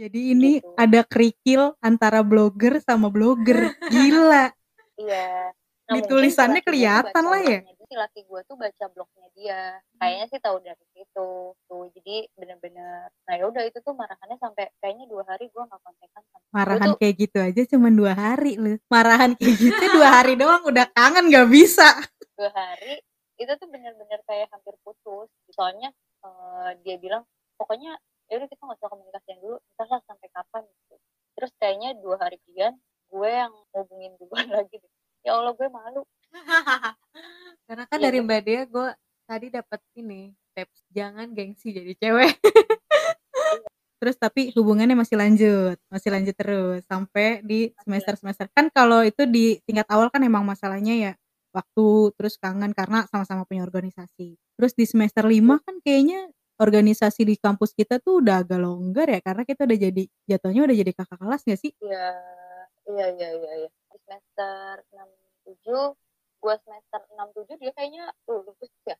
Jadi ini Gitu. ada kerikil antara blogger sama blogger. Gila. Iya. Nah, Di tulisannya kelihatan lah ya. Si laki gue tuh baca blognya dia. Kayaknya sih tahu dari situ. Tuh, jadi bener-bener. Nah ya udah itu tuh marahannya sampai kayaknya dua hari gue nggak kontekan sama. Marahan tuh kayak gitu aja cuma dua hari lu. Marahan kayak gitu dua hari doang udah kangen gak bisa. dua hari itu tuh bener-bener kayak hampir putus. Soalnya eh, dia bilang pokoknya ya udah kita nggak usah komunikasiin dulu. Entahlah sampai kapan gitu. Terus kayaknya dua hari kemudian gue yang hubungin duluan lagi deh. Ya Allah gue malu. Karena kan Iya, dari Mbak Dea gue tadi dapat ini tips jangan gengsi jadi cewek. Terus tapi hubungannya masih lanjut, masih lanjut terus sampai di semester-semester. Kan kalau itu di tingkat awal kan emang masalahnya ya waktu terus kangen karena sama-sama punya organisasi. Terus di semester 5 kan kayaknya organisasi di kampus kita tuh udah agak longgar ya karena kita udah jadi jatuhnya udah jadi kakak kelas gak sih? Iya, iya, iya, iya. Di semester 6 7, gue semester 6 7 dia kayaknya lulus ya.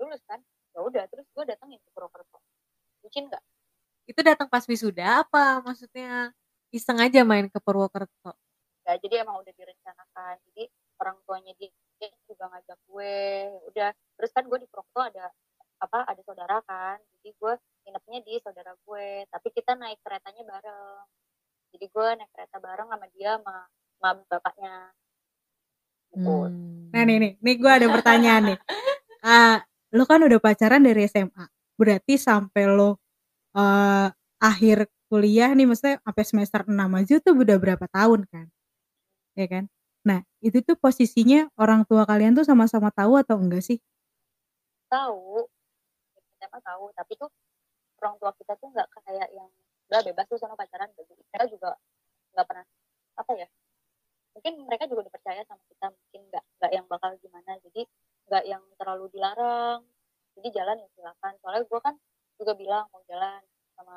Lulus kan? Ya udah, terus gue datengin ke Purwokerto. Bucin nggak? Itu datang pas wisuda apa maksudnya iseng aja main ke Purwokerto? Ya, jadi emang udah direncanakan. Jadi orang tuanya dia, dia juga ngajak gue. Ya udah, terus kan gue di Purwokerto ada apa? Ada saudara kan. Jadi gue nginepnya di saudara gue. Tapi kita naik keretanya bareng. Jadi gue naik kereta bareng sama dia sama, sama bapaknya. Gitu. Hmm. Nah nih nih, nih gue ada pertanyaan nih. Ah, lo kan udah pacaran dari SMA, berarti sampai lo eh, akhir kuliah nih, maksudnya sampai semester 6 aja tuh udah berapa tahun kan, ya kan? Nah itu tuh posisinya orang tua kalian tuh sama-sama tahu atau enggak sih? tahu SMA tahu. Tapi tuh orang tua kita tuh nggak kayak yang udah bebas tuh sama pacaran. Gitu kita juga nggak pernah apa ya mungkin mereka juga udah percaya sama kita mungkin nggak nggak yang bakal gimana. Jadi nggak yang terlalu dilarang. Jadi jalan ya silakan. Soalnya gue kan juga bilang mau jalan sama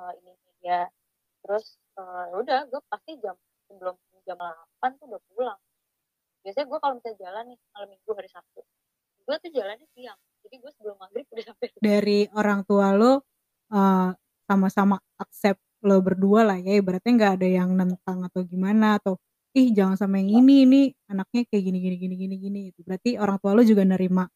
eh, ini dia. Terus ya udah gue pasti jam sebelum jam 8 tuh udah pulang. Biasanya gue kalau misalnya jalan nih malam minggu hari sabtu gue tuh jalannya siang jadi gue sebelum maghrib udah sampai. Dari orang tua lo eh, sama-sama accept lo berdua lah ya, ibaratnya nggak ada yang nentang atau gimana atau ih jangan sama yang ini, ini anaknya kayak gini gini gini gini gini. Itu berarti orang tua lo juga nerima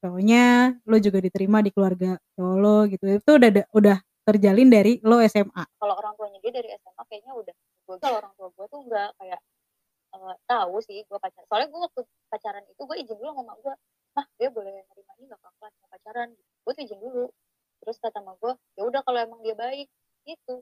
cowoknya, lo juga diterima di keluarga cowok lo gitu. Itu udah udah terjalin dari lo SMA. kalau orang tuanya dia dari SMA kayaknya udah gue kalau orang tua gue tuh nggak kayak eh, tahu sih gue pacaran soalnya gue waktu pacaran itu gue izin dulu sama gue mah dia boleh nerima ini nggak apa-apa mau pacaran gue tuh izin dulu terus kata sama gue ya udah kalau emang dia baik gitu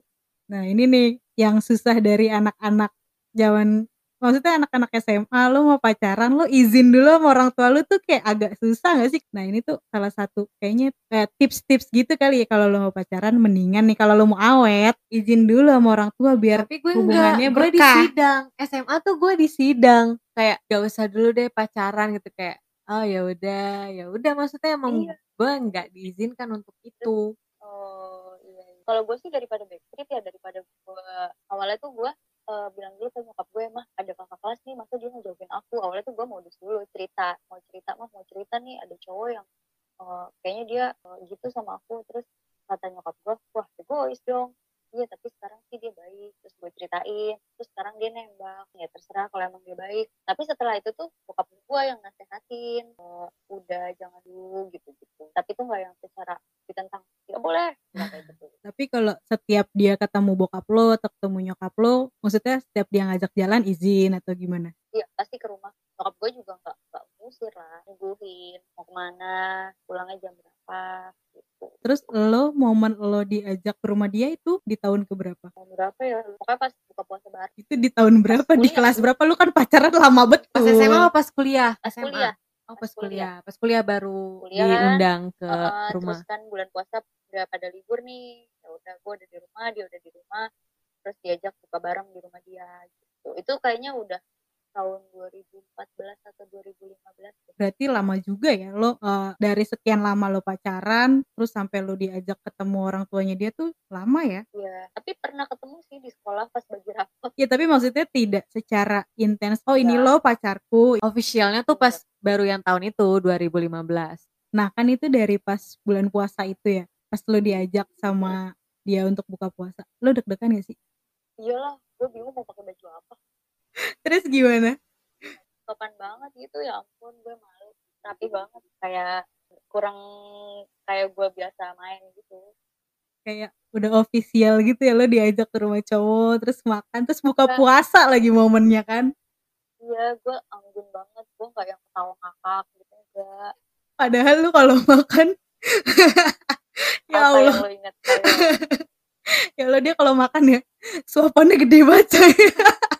Nah ini nih yang susah dari anak-anak zaman maksudnya anak-anak SMA lo mau pacaran lo izin dulu sama orang tua lo tuh kayak agak susah gak sih? Nah ini tuh salah satu kayaknya eh, tips-tips gitu kali ya kalau lo mau pacaran mendingan nih kalau lo mau awet izin dulu sama orang tua biar Tapi gue hubungannya enggak, gue di berkah. sidang. SMA tuh gue di sidang. Kayak gak usah dulu deh pacaran gitu kayak oh ya udah, ya udah maksudnya emang Iya. gue nggak diizinkan untuk itu. oh iya, iya. kalau gue sih daripada backstreet ya daripada gue awalnya tuh gue eh, bilang dulu ke nyokap gue mah ada kakak kelas nih masa dia ngejauhin aku awalnya tuh gue modus dulu cerita mau cerita mah mau cerita nih ada cowok yang eh, kayaknya dia eh, gitu sama aku terus kata nyokap gue wah egois dong iya tapi sekarang sih dia baik terus gue ceritain terus sekarang dia nembak ya terserah kalau emang dia baik. Tapi setelah itu tuh bokap gue yang nasehatin eh, udah jangan dulu gitu gitu tapi tuh nggak yang secara ditentang nggak boleh nggak kayak gitu. Tapi kalau setiap dia ketemu bokap lo atau ketemu nyokap lo, maksudnya setiap dia ngajak jalan izin atau gimana? iya pasti ke rumah. Bokap gue juga nggak nggak ngusir lah nungguin mau ke mana pulangnya jam berapa Terus lo momen lo diajak ke rumah dia itu di tahun keberapa? mau berapa ya pokoknya pas buka puasa bareng Itu di tahun berapa? Di kuliah. kelas berapa? Lu kan pacaran lama betul. Pas SMA apa pas kuliah? pas SMA. kuliah Oh Pas pas kuliah. Pas kuliah baru Kuliah kan, diundang ke Heeh, rumah. terus kan bulan puasa udah pada libur nih ya udah gue udah di rumah dia udah di rumah terus diajak buka bareng di rumah dia gitu itu kayaknya udah tahun 2014 atau 2015 deh. Berarti lama juga ya lo eh, dari sekian lama lo pacaran terus sampai lo diajak ketemu orang tuanya dia tuh lama ya? Iya, tapi pernah ketemu sih di sekolah pas bagi rapot Ya tapi maksudnya tidak secara intens. Oh ini Enggak. lo pacarku. Officialnya tuh pas baru yang tahun itu 2015. Nah kan itu dari pas bulan puasa itu ya. Pas lo diajak sama dia untuk buka puasa, lo deg-degan gak sih? Iyalah, gue bingung mau pakai baju apa. Terus gimana? Sopan banget gitu, ya ampun gue malu. Rapi banget, kayak kurang kayak gue biasa main gitu. Kayak udah official gitu ya lo diajak ke rumah cowok, terus makan, terus buka Iya. puasa lagi momennya kan. Iya, gue anggun banget. Gue nggak yang ketawa ngakak gitu enggak. Padahal lu kalau makan ya Apa Allah, yang lo inget ya Allah dia kalau makan ya suapannya gede banget.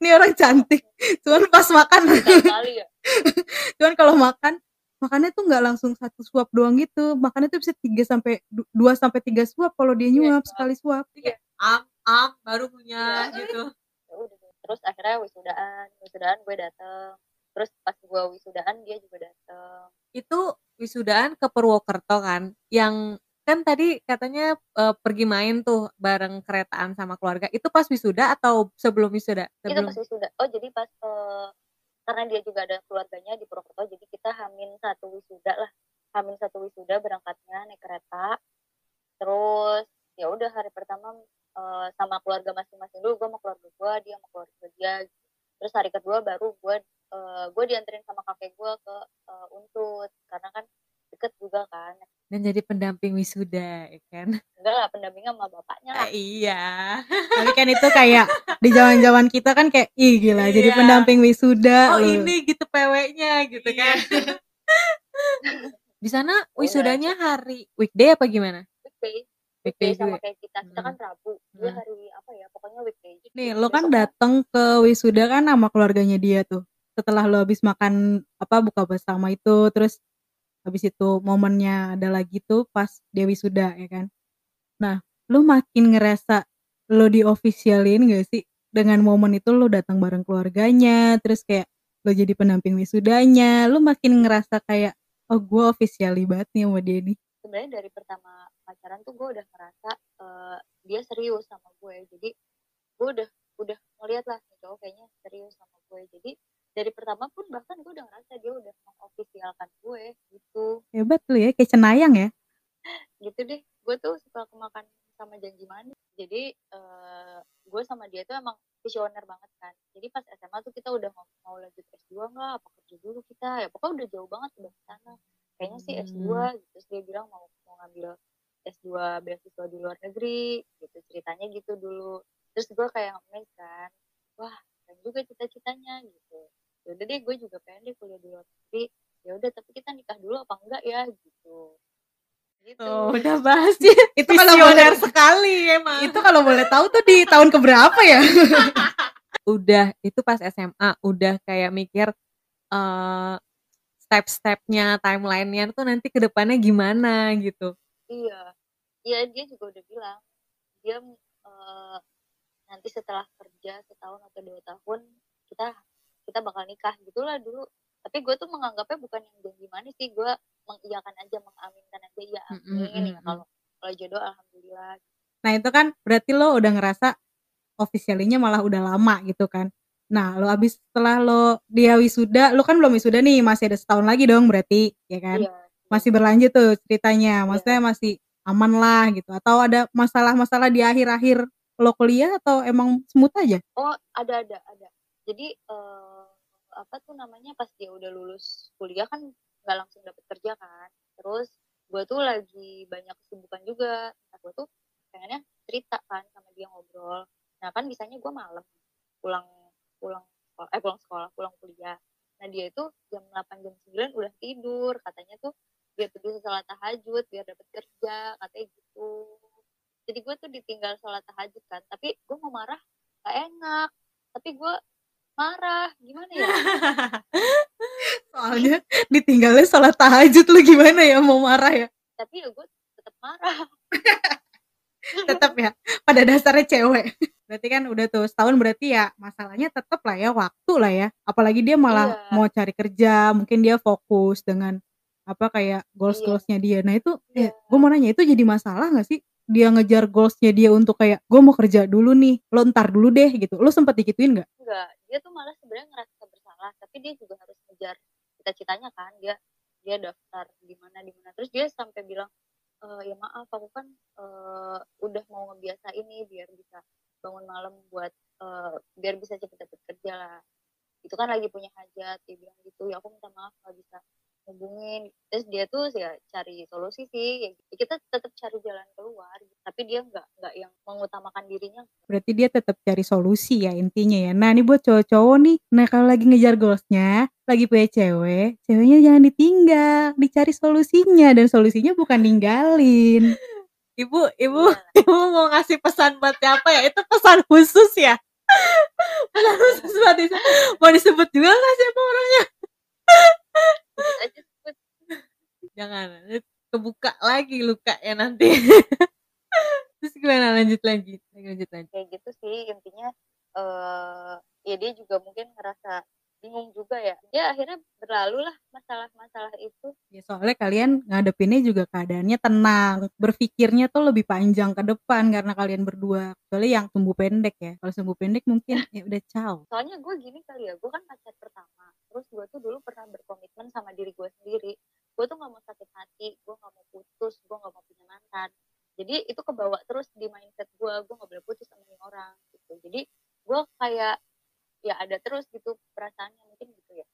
Ini orang cantik, cuman pas makan ya. cuman kalau makan makannya tuh nggak langsung satu suap doang gitu makannya tuh bisa 3 sampai 2 sampai 3 suap kalau dia Iya, nyuap sekali suap am am baru punya Iya. gitu Ya. Terus akhirnya wisudaan. Wisudaan gue dateng. Terus pas gue wisudaan dia juga dateng. itu wisudaan ke Purwokerto kan yang kan tadi katanya eh, pergi main tuh bareng keretaan sama keluarga itu pas wisuda atau sebelum wisuda Itu sebelum pas wisuda. Oh jadi pas eh, karena dia juga ada keluarganya di Purwokerto, jadi kita hamin satu wisuda lah. Hamin satu wisuda berangkatnya naik kereta. Terus ya udah hari pertama eh, sama keluarga masing-masing dulu, gue sama keluarga gue, dia sama keluarga dia. Terus hari kedua baru gue eh, gue dianterin sama kakek gue ke eh, Untut karena kan deket juga kan. dan jadi pendamping wisuda ya kan Enggak lah pendampingnya sama bapaknya lah. Eh, iya tapi kan itu kayak di zaman zaman kita kan kayak ih gila jadi Iya. pendamping wisuda oh lu. ini gitu PW-nya gitu kan di sana wisudanya hari weekday apa gimana Weekday, weekday weekday sama kayak kita. Kita kan Rabu, dia Hmm. hari apa ya? Pokoknya weekday. nih lo kan datang ke wisuda kan sama keluarganya dia tuh setelah lo habis makan apa buka bersama itu terus habis itu momennya ada lagi tuh pas dia wisuda ya kan? Nah lo makin ngerasa lo di officialin gak sih? Dengan momen itu lo datang bareng keluarganya terus kayak lo jadi pendamping wisudanya lo makin ngerasa kayak oh gue officially banget nih sama dia nih. Sebenarnya dari pertama pacaran tuh gue udah ngerasa eh, dia serius sama gue. Jadi gue udah udah ngeliat lah cowok kayaknya serius sama gue. Jadi dari pertama pun bahkan gue udah ngerasa dia udah mengofisialkan gue gitu. Hebat lo ya kayak cenayang ya. Gitu deh gue tuh suka kemakan sama janji manis. Jadi eh, gue sama dia tuh emang visioner banget kan. Jadi pas SMA tuh kita udah mau, mau lanjut S2 nggak apa kerja dulu kita. Ya pokoknya udah jauh banget udah ke sana. Kayaknya sih S2 gitu. Terus dia bilang mau mau ngambil S2 beasiswa di luar negeri gitu ceritanya gitu dulu. Terus gue kayak ngemis kan. Wah keren juga cita-citanya gitu ya udah deh gue juga pengen deh kuliah di luar negeri ya udah tapi kita nikah dulu apa enggak ya gitu gitu Oh, udah bahas ya. itu kalau Visioner boleh sekali emang. itu kalau boleh tahu tuh di tahun keberapa ya udah itu pas SMA udah kayak mikir eh step-stepnya, timelinenya tuh nanti ke depannya gimana gitu. Iya, iya dia juga udah bilang dia eh, nanti setelah kerja setahun atau dua tahun kita kita bakal nikah gitulah dulu. Tapi gue tuh menganggapnya bukan yang janji manis sih, gue mengiyakan aja, mengaminkan aja ya mm, amin mm, ya mm. kalau kalau jodoh alhamdulillah. Nah itu kan berarti lo udah ngerasa officialnya malah udah lama gitu kan. Nah lo abis setelah lo dia wisuda, lo kan belum wisuda nih, masih ada setahun lagi dong berarti, ya kan? Iya. Masih berlanjut tuh ceritanya, maksudnya masih aman lah gitu. Atau ada masalah-masalah di akhir-akhir lo kuliah atau emang smooth aja? Oh ada ada ada. Jadi eh, apa tuh namanya pas dia udah lulus kuliah kan nggak langsung dapet kerja kan. Terus gue tuh lagi banyak kesibukan juga. Nah gue tuh pengennya cerita kan sama dia ngobrol. Nah kan bisanya gue malam pulang pulang sekolah, eh pulang sekolah pulang kuliah. Nah dia itu jam 8 jam 9 udah tidur. Katanya tuh dia tidur sholat tahajud biar dapet kerja katanya gitu. Jadi gue tuh ditinggal sholat tahajud kan. Tapi gue mau marah gak enak tapi gue marah gimana ya Soalnya ditinggalnya sholat tahajud lo gimana ya mau marah ya? tapi ya gue tetap marah Tetap ya, pada dasarnya cewek. Berarti kan udah tuh setahun berarti ya masalahnya tetap lah ya waktu lah ya. Apalagi dia malah Iya. mau cari kerja, mungkin dia fokus dengan apa kayak goals goalsnya dia. Nah itu, Iya. gue mau nanya itu jadi masalah nggak sih? Dia ngejar goalsnya dia untuk kayak gue mau kerja dulu nih, lo ntar dulu deh gitu. Lo sempet dikituin nggak? enggak dia tuh malah sebenarnya ngerasa bersalah tapi dia juga harus ngejar cita-citanya kan dia dia daftar di mana di mana terus dia sampai bilang "Eee, ya maaf aku kan, eee, udah mau ngebiasain nih biar bisa bangun malam buat, eee, biar bisa cepet dapet kerja lah. Itu kan lagi punya hajat," dia bilang gitu, "ya aku minta maaf nggak bisa hubungin." Terus dia tuh ya cari solusi sih, ya kita tetep cari jalan keluar, tapi dia nggak nggak yang mengutamakan dirinya. Berarti dia tetap cari solusi ya intinya ya. Nah ini buat cowok-cowok nih, nah kalau lagi ngejar goals-nya, lagi punya cewek, ceweknya jangan ditinggal, dicari solusinya dan solusinya bukan ninggalin. Ibu ibu Iya. ibu mau ngasih pesan buat siapa ya? Itu pesan khusus ya? Pesan khusus buat. Mau disebut juga nggak siapa orangnya? Sebut aja sebut. Jangan, kebuka lagi lukanya nanti. Terus gimana lanjut lanjut, lanjut lanjut. Kayak gitu sih intinya, eee, ya dia juga mungkin ngerasa bingung juga ya. Ya akhirnya berlalu lah masalah-masalah itu. Ya soalnya kalian ngadepinnya juga keadaannya tenang, berpikirnya tuh lebih panjang ke depan karena kalian berdua. Kecuali yang sumbu pendek ya. Kalau sumbu pendek mungkin ya udah ciao. Soalnya gue gini kali ya, gue kan pacar pertama. Terus gue tuh dulu pernah berkomitmen sama diri gue sendiri. Gue tuh gak mau sakit hati, gue gak mau putus, gue gak mau punya mantan. Jadi itu kebawa terus di mindset gue, gue gak boleh putus sama orang gitu. Jadi gue kayak ya ada terus gitu perasaannya mungkin gitu ya.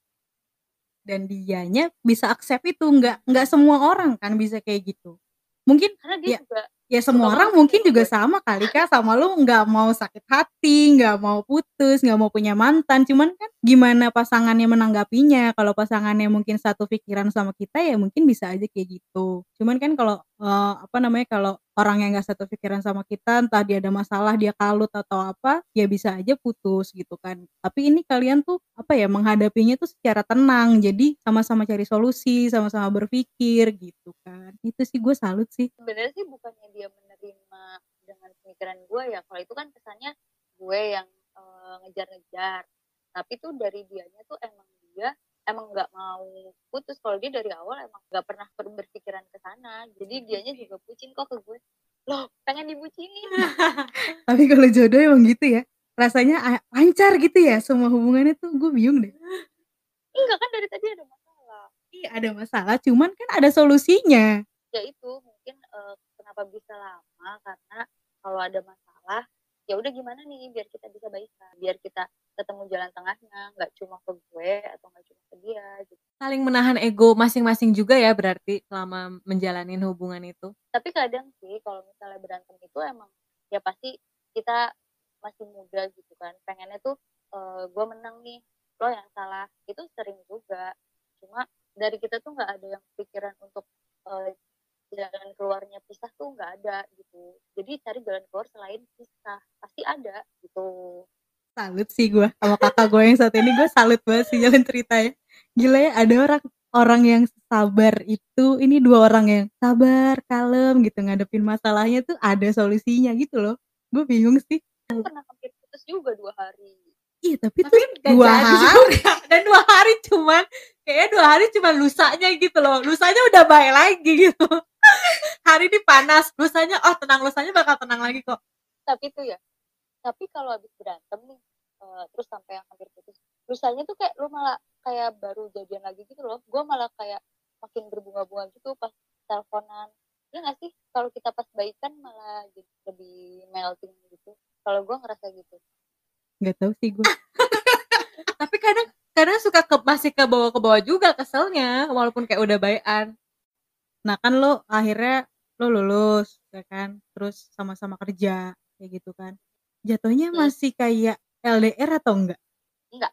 Dan dianya bisa accept itu, nggak nggak semua orang kan bisa kayak gitu. Mungkin Karena dia ya juga ya semua orang mungkin juga sama kali Kak sama lu nggak mau sakit hati, nggak mau putus, nggak mau punya mantan. Cuman kan gimana pasangannya menanggapinya. Kalau pasangannya mungkin satu pikiran sama kita ya mungkin bisa aja kayak gitu. Cuman kan kalau eee, apa namanya, kalau orang yang nggak satu pikiran sama kita, entah dia ada masalah, dia kalut atau apa, ya bisa aja putus gitu kan. Tapi ini kalian tuh apa ya, menghadapinya tuh secara tenang. Jadi sama-sama cari solusi, sama-sama berpikir gitu kan. Itu sih gue salut sih. Sebenarnya sih bukannya dia menerima dengan pemikiran gue ya. Kalau itu kan kesannya gue yang eee, ngejar-ngejar. Tapi tuh dari dianya tuh emang dia emang nggak mau putus. Kalau dia dari awal emang nggak pernah ber berpikiran ke sana. Jadi dianya juga bucin kok ke gue. Loh, pengen dibucinin. Tapi kalau jodoh emang gitu ya, rasanya lancar gitu ya semua hubungannya tuh, gue bingung deh. Enggak kan dari tadi ada masalah. Iya ada masalah, cuman kan ada solusinya. Ya itu mungkin, eee, kenapa bisa lama karena kalau ada masalah, ya udah gimana nih biar kita bisa baikan, biar kita ketemu jalan tengahnya, nggak cuma ke gue atau nggak cuma ke dia gitu. Saling menahan ego masing-masing juga ya berarti selama menjalanin hubungan itu? Tapi kadang sih kalau misalnya berantem itu emang ya pasti kita masih muda gitu kan, pengennya tuh, eee, gue menang nih, lo yang salah. Itu sering juga. Cuma dari kita tuh nggak ada yang pikiran untuk, eee, jalan keluarnya pisah tuh nggak ada gitu. Jadi cari jalan keluar selain pisah, pasti ada gitu. Salut sih gue sama kakak gue yang satu ini, gue salut banget sih jalan ceritanya. Gila ya ada orang orang yang sabar itu, ini 2 orang yang sabar, kalem gitu ngadepin masalahnya tuh ada solusinya gitu loh. Gue bingung sih. Kan pernah hampir putus juga 2 hari. Iya tapi Tapi tuh nggak 2 jadi hari. juga. Dan 2 hari cuman kayaknya 2 hari cuman lusanya gitu loh. Lusanya udah baik lagi gitu. Hari ini panas, lusanya oh tenang, lusanya bakal tenang lagi kok. Tapi tuh ya, tapi kalau habis berantem nih, eee, terus sampai yang hampir putus, lusanya tuh kayak lu malah kayak baru jadian lagi gitu loh. Gue malah kayak makin berbunga-bunga gitu pas teleponan. Iya nggak sih? Kalau kita pas baikan malah jadi lebih melting gitu. Kalau gue ngerasa gitu. Nggak tahu sih gue. Tapi kadang kadang suka ke masih ke bawah-ke bawah juga keselnya walaupun kayak udah baikan. Nah kan lo akhirnya lo lulus ya kan, terus sama-sama kerja kayak gitu kan. Jatuhnya Hmm. masih kayak LDR atau enggak? Enggak,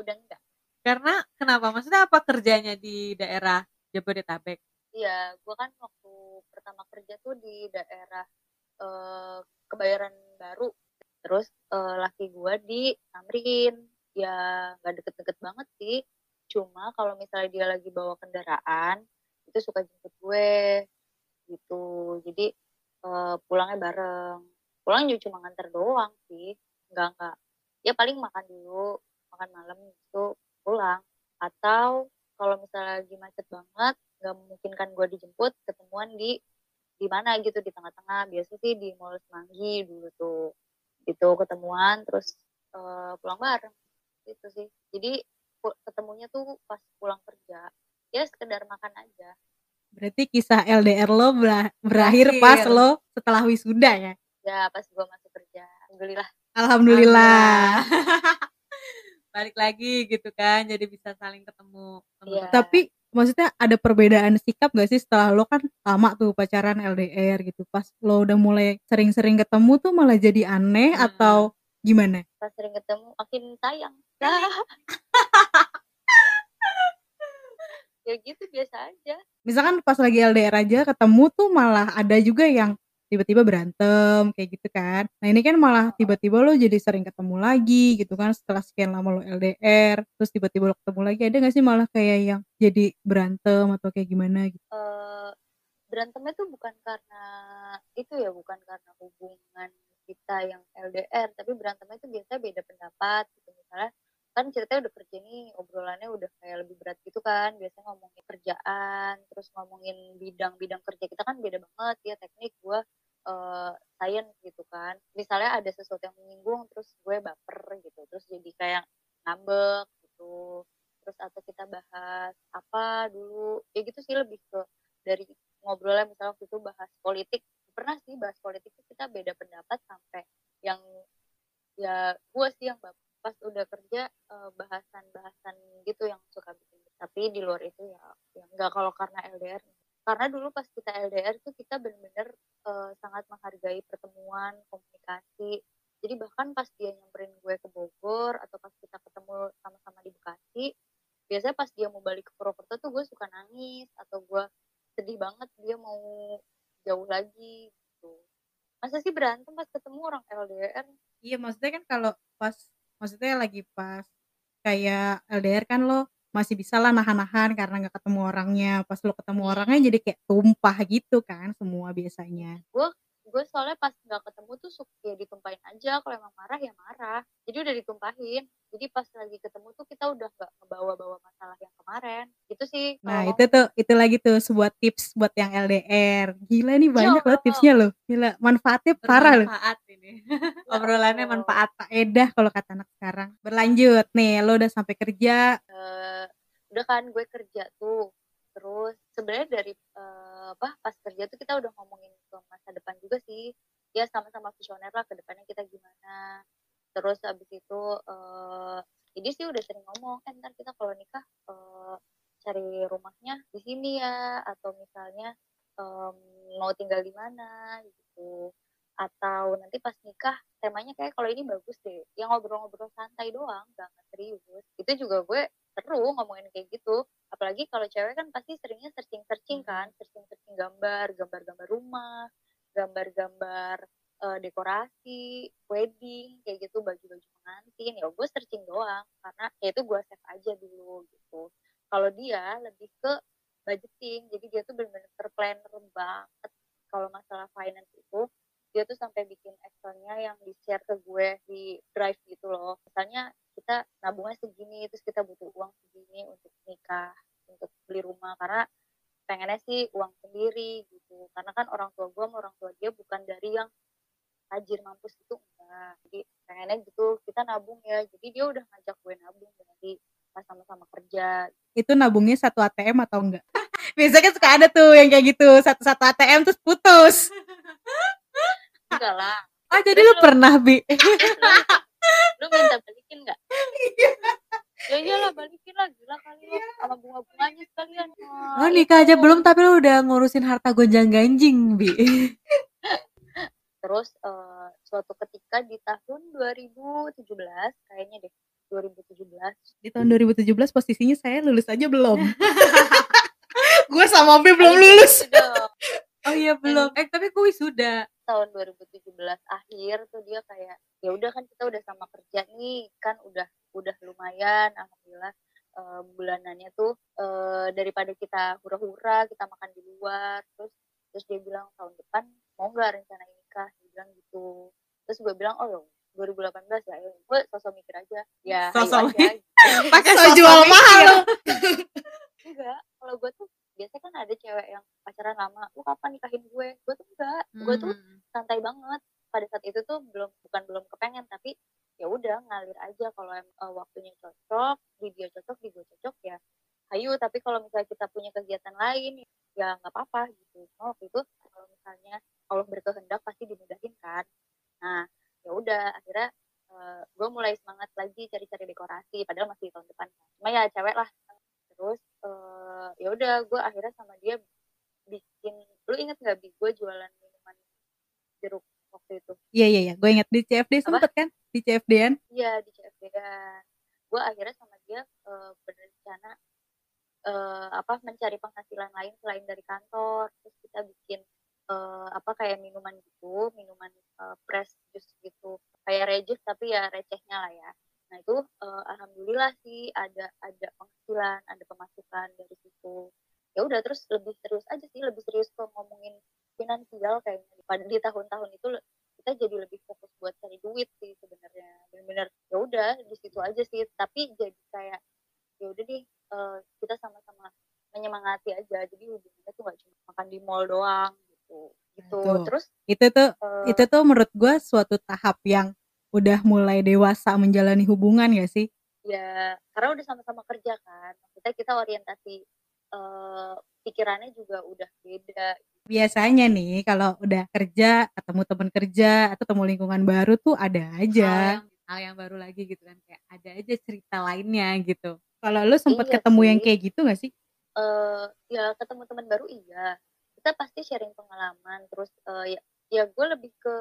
udah enggak. Karena kenapa? Maksudnya apa kerjanya di daerah Jabodetabek? Iya, gue kan waktu pertama kerja tuh di daerah, eee, Kebayoran Baru. Terus, eee, laki gue di Tamrin. Ya nggak deket-deket banget sih. Cuma kalau misalnya dia lagi bawa kendaraan, itu suka jemput gue, gitu. Jadi, eee, pulangnya bareng. Pulang juga cuma nganter doang sih, nggak nggak ya paling makan dulu, makan malam gitu pulang. Atau kalau misalnya lagi macet banget, nggak memungkinkan gue dijemput, ketemuan di di mana gitu, di tengah-tengah. Biasa sih di Mall Semanggi dulu tuh. Gitu ketemuan terus, eee, pulang bareng, gitu sih. Jadi ketemunya tuh pas pulang kerja, ya sekedar makan aja. Berarti kisah LDR lo bera berakhir pas Berakhir. lo setelah wisuda ya? Ya pas gue masuk kerja, alhamdulillah. Alhamdulillah. Balik lagi gitu kan, jadi bisa saling ketemu. Iya. Tapi maksudnya ada perbedaan sikap gak sih setelah lo kan lama tuh pacaran LDR gitu. Pas lo udah mulai sering-sering ketemu tuh malah jadi aneh Hmm. atau gimana? Pas sering ketemu makin sayang. ya gitu biasa aja. Misalkan pas lagi LDR aja ketemu tuh malah ada juga yang tiba-tiba berantem kayak gitu kan. Nah ini kan malah tiba-tiba lo jadi sering ketemu lagi gitu kan setelah sekian lama lo LDR. Terus tiba-tiba lo ketemu lagi ada gak sih malah kayak yang jadi berantem atau kayak gimana gitu? Eh, berantemnya tuh bukan karena itu ya, bukan karena hubungan kita yang LDR, tapi berantemnya itu biasanya beda pendapat gitu. Misalnya kan ceritanya udah kerja nih, obrolannya udah kayak lebih berat gitu kan. Biasanya ngomongin kerjaan, terus ngomongin bidang-bidang kerja kita kan beda banget ya teknik gue eh science gitu kan. Misalnya ada sesuatu yang menyinggung terus gue baper gitu. Terus jadi kayak ngambek gitu. Terus atau kita bahas apa dulu. Ya gitu sih lebih ke dari ngobrolnya misalnya waktu itu bahas politik. Pernah sih bahas politik tuh kita beda pendapat sampai yang ya gue sih yang baper pas udah kerja eh, bahasan-bahasan gitu yang suka bikin. Tapi di luar itu ya ya enggak kalau karena LDR karena dulu pas kita LDR tuh kita bener-bener eh, sangat menghargai pertemuan komunikasi. Jadi bahkan pas dia nyamperin gue ke Bogor atau pas kita ketemu sama-sama di Bekasi biasanya pas dia mau balik ke Purwokerto tuh gue suka nangis atau gue sedih banget dia mau jauh lagi gitu. Masa sih berantem pas ketemu orang LDR Iya maksudnya kan kalau pas maksudnya lagi pas kayak LDR kan lo masih bisa lah nahan-nahan karena nggak ketemu orangnya. Pas lo ketemu orangnya jadi kayak tumpah gitu kan semua biasanya. gue gue soalnya pas nggak ketemu tuh suka ya ditumpahin aja kalau emang marah ya marah jadi udah ditumpahin jadi pas lagi ketemu tuh kita udah nggak ngebawa-bawa masalah yang kemarin itu sih Nah itu tuh itu lagi tuh sebuah tips buat yang LDR. Gila nih banyak loh tipsnya loh. Gila manfaatnya parah loh. Bermanfaat ini. Obrolannya manfaat. Faedah kalau kata anak sekarang. Berlanjut nih lo udah sampai kerja. eh, udah kan gue kerja tuh terus sebenarnya dari eh, apa pas kerja tuh kita udah ngomongin ke masa depan juga sih. Ya sama-sama visioner lah ke depannya kita gimana. Terus abis itu eh jadi sih udah sering ngomong kan ntar kita kalau nikah eh, cari rumahnya di sini ya atau misalnya em, mau tinggal di mana gitu. Atau nanti pas nikah temanya kayak kalau ini bagus deh yang ngobrol-ngobrol santai doang nggak serius. Itu juga gue seru ngomongin kayak gitu. Apalagi kalau cewek kan pasti seringnya searching searching kan searching searching gambar gambar-gambar rumah gambar-gambar eh, dekorasi wedding kayak gitu baju-baju pengantin. Ya gue searching doang karena ya itu gue save aja dulu gitu. Kalau dia lebih ke budgeting jadi dia tuh benar-benar terplanner banget. Kalau masalah finance itu dia tuh sampai bikin Excelnya yang di share ke gue di drive gitu loh. Misalnya kita nabungnya segini terus kita butuh uang segini untuk nikah untuk beli rumah karena pengennya sih uang sendiri gitu karena kan orang tua gue sama orang tua dia bukan dari yang tajir mampus itu enggak jadi pengennya gitu kita nabung ya jadi dia udah ngajak gue nabung dari pas sama-sama kerja Itu nabungnya satu ATM atau enggak? Biasanya kan suka ada tuh yang kayak gitu. Satu-satu ATM terus putus. enggak lah Oh jadi lu pernah bi? lu minta balikin nggak ya iyalah balikin lah gila kali lo sama bunga-bunganya sekalian Oh nikah aja belum tapi lu udah ngurusin harta gonjang ganjing bi. terus eh, suatu ketika di tahun 2017 kayaknya deh 2017 Di tahun 2017 posisinya saya lulus aja belum. gue sama Bi belum lulus. Itu dong. Oh iya belum. Eh tapi gue wisuda. tahun 2017 akhir tuh dia kayak ya udah kan kita udah sama kerja nih kan udah udah lumayan alhamdulillah eh, bulanannya tuh eh, daripada kita hura-hura kita makan di luar terus terus dia bilang tahun depan mau nggak rencana nikah dia bilang gitu. Terus gue bilang oh ya 2018 ya, ya. Gue sosok mikir aja. Ya ayo Sosok aja Pakai So jual mahal. Lu. enggak kalau gue tuh biasanya kan ada cewek yang pacaran lama lu kapan nikahin gue? Gue tuh enggak. Gue tuh Hmm. santai banget. Pada saat itu tuh belum bukan belum kepengen tapi ya udah ngalir aja kalau eh, waktunya cocok di dia cocok di gue cocok ya ayo tapi kalau misalnya kita punya kegiatan lain ya nggak apa-apa gitu. Cuma waktu itu kalau misalnya Allah berkehendak pasti dimudahin kan. Nah ya udah akhirnya uh, gue mulai semangat lagi cari-cari dekorasi padahal masih tahun depan cuma ya cewek lah. Terus uh, ya udah gue akhirnya sama dia bikin lu inget nggak bi? Gue jualan minuman jeruk waktu itu. Iya iya iya. Gue inget di CFD sempet kan? Di CFD-an iya di CFD gue akhirnya sama dia uh, berencana uh, apa mencari penghasilan lain selain dari kantor. Terus kita bikin uh, apa kayak minuman gitu minuman uh, press jus gitu. Kayak rejus tapi ya recehnya lah ya. Nah itu uh, alhamdulillah sih ada ada penghasilan ada pemasukan dari situ. Ya udah terus lebih serius aja sih lebih serius ke ngomongin finansial kayaknya pada di tahun-tahun itu kita jadi lebih fokus buat cari duit sih sebenarnya. Benar-benar ya udah di situ aja sih. Tapi jadi kayak ya udah deh uh, kita sama-sama menyemangati aja. Jadi hubungannya tuh gak cuma makan di mall doang gitu. Gitu. Tuh. terus itu tuh uh, itu tuh menurut gue suatu tahap yang udah mulai dewasa menjalani hubungan ya sih? Ya karena udah sama-sama kerja kan. Maksudnya kita orientasi uh, pikirannya juga udah beda. Biasanya nih kalau udah kerja ketemu teman kerja atau temu lingkungan baru tuh ada aja. Hal yang, hal yang baru lagi gitu kan kayak ada aja cerita lainnya gitu. Kalau lu sempet Iya ketemu yang sih. kayak gitu gak sih? Uh, ya ketemu teman baru iya. Kita pasti sharing pengalaman terus uh, ya, ya gue lebih ke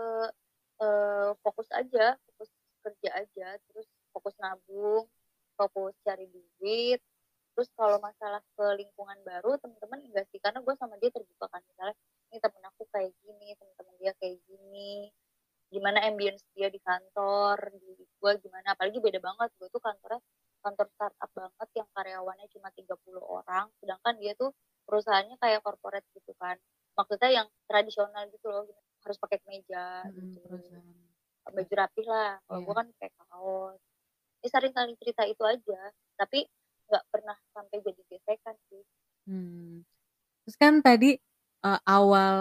uh, fokus aja fokus kerja aja terus fokus nabung fokus cari duit terus kalau masalah ke lingkungan baru teman-teman enggak sih karena gue sama dia terbuka kan. Misalnya ini temen aku kayak gini teman-teman dia kayak gini gimana ambience dia di kantor di gue gimana? Apalagi beda banget gue tuh kantornya kantor startup banget yang karyawannya cuma 30 orang sedangkan dia tuh perusahaannya kayak corporate gitu kan. Maksudnya yang tradisional gitu loh harus pakai kemeja Hmm, gitu baju rapih lah kalau Iya. gue kan kayak kaos. Ya sering kali cerita itu aja tapi nggak pernah sampai jadi gesekan sih Hmm. Terus kan tadi uh, awal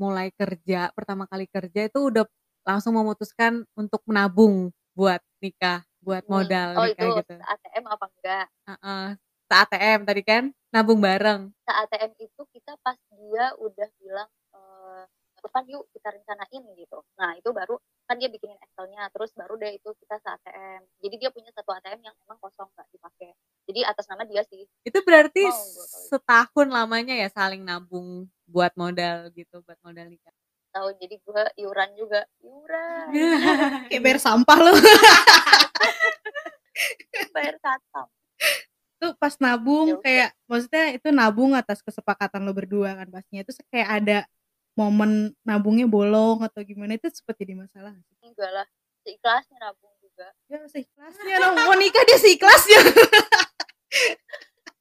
mulai kerja, pertama kali kerja itu udah langsung memutuskan untuk menabung buat nikah, buat Hmm. modal oh nikah itu gitu. ATM apa enggak Heeh. Saat ATM tadi kan nabung bareng. saat ATM itu kita pas dia udah bilang eh kapan yuk kita rencanain gitu. Nah itu baru kan dia bikinin Excelnya terus baru deh itu kita saat ATM jadi dia punya satu ATM yang emang kosong nggak dipakai. Jadi atas nama dia sih. Itu berarti gitu. setahun lamanya ya saling nabung buat modal gitu, buat modal nikah. tahu jadi gue iuran juga. Iuran. Kayak bayar sampah lu. Bayar satam tuh pas nabung Ya kayak maksudnya itu nabung atas kesepakatan lo berdua kan pastinya. Itu kayak ada momen nabungnya bolong atau gimana itu seperti di masalah enggak lah seikhlasnya nabung juga. Ya seikhlasnya dong mau nikah dia seikhlasnya.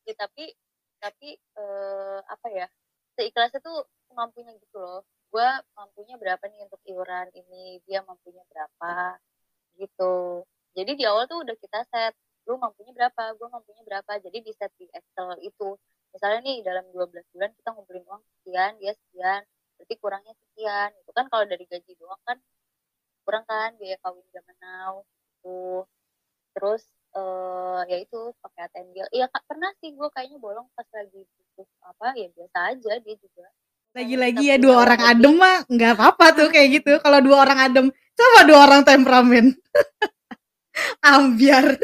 Ya, tapi tapi eh, apa ya seikhlasnya tuh mampunya gitu loh. Gue mampunya berapa nih untuk iuran ini dia mampunya berapa gitu. Jadi di awal tuh udah kita set lu mampunya berapa gue mampunya berapa jadi di set di Excel itu. Misalnya nih dalam 12 bulan kita ngumpulin uang sekian dia sekian berarti kurangnya sekian. Itu kan kalau dari gaji doang kan kurang kan biaya kawin zaman now tuh terus eh ya itu pakai ATM dia. Iya kak pernah sih gue kayaknya bolong pas lagi butuh apa ya biasa aja dia juga. Lagi-lagi ya dua orang adem mah nggak apa-apa tuh kayak gitu. Kalau dua orang adem coba dua orang temperamen. Ambiar